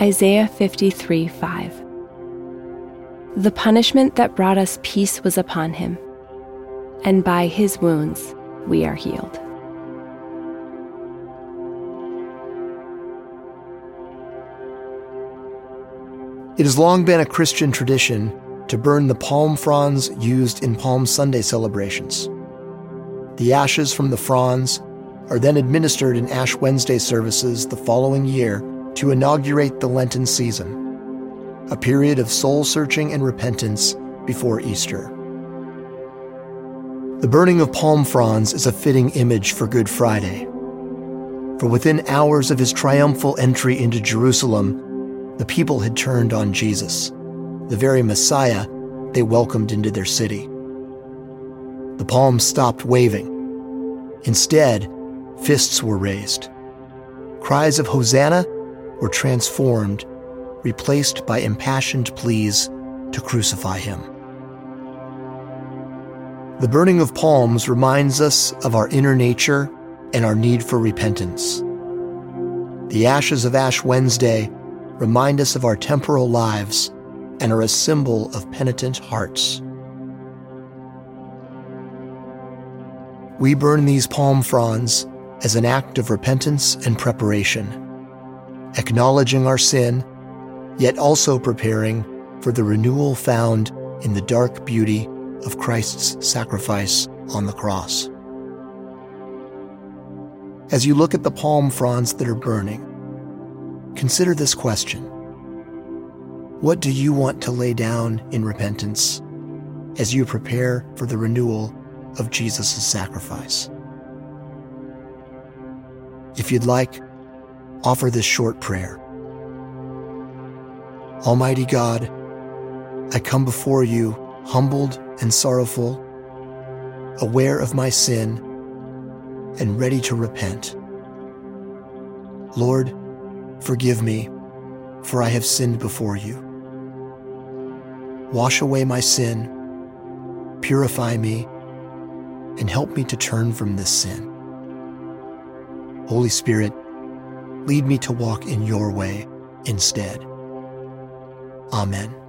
Isaiah 53 5. The punishment that brought us peace was upon him, and by his wounds we are healed. It has long been a Christian tradition to burn the palm fronds used in Palm Sunday celebrations. The ashes from the fronds are then administered in Ash Wednesday services the following year to inaugurate the Lenten season, a period of soul searching and repentance before Easter. The burning of palm fronds is a fitting image for Good Friday. For within hours of his triumphal entry into Jerusalem, the people had turned on Jesus, the very Messiah they welcomed into their city. The palms stopped waving. Instead, fists were raised. Cries of Hosanna were transformed, replaced by impassioned pleas to crucify him. The burning of palms reminds us of our inner nature and our need for repentance. The ashes of Ash Wednesday remind us of our temporal lives and are a symbol of penitent hearts. We burn these palm fronds as an act of repentance and preparation acknowledging our sin, yet also preparing for the renewal found in the dark beauty of Christ's sacrifice on the cross. As you look at the palm fronds that are burning, consider this question What do you want to lay down in repentance as you prepare for the renewal of Jesus' sacrifice? If you'd like, offer this short prayer. Almighty God, I come before you humbled and sorrowful, aware of my sin, and ready to repent. Lord, forgive me, for I have sinned before you. Wash away my sin, purify me, and help me to turn from this sin. Holy Spirit, Lead me to walk in your way instead. Amen.